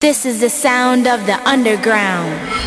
This is the sound of the underground.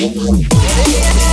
Yeah.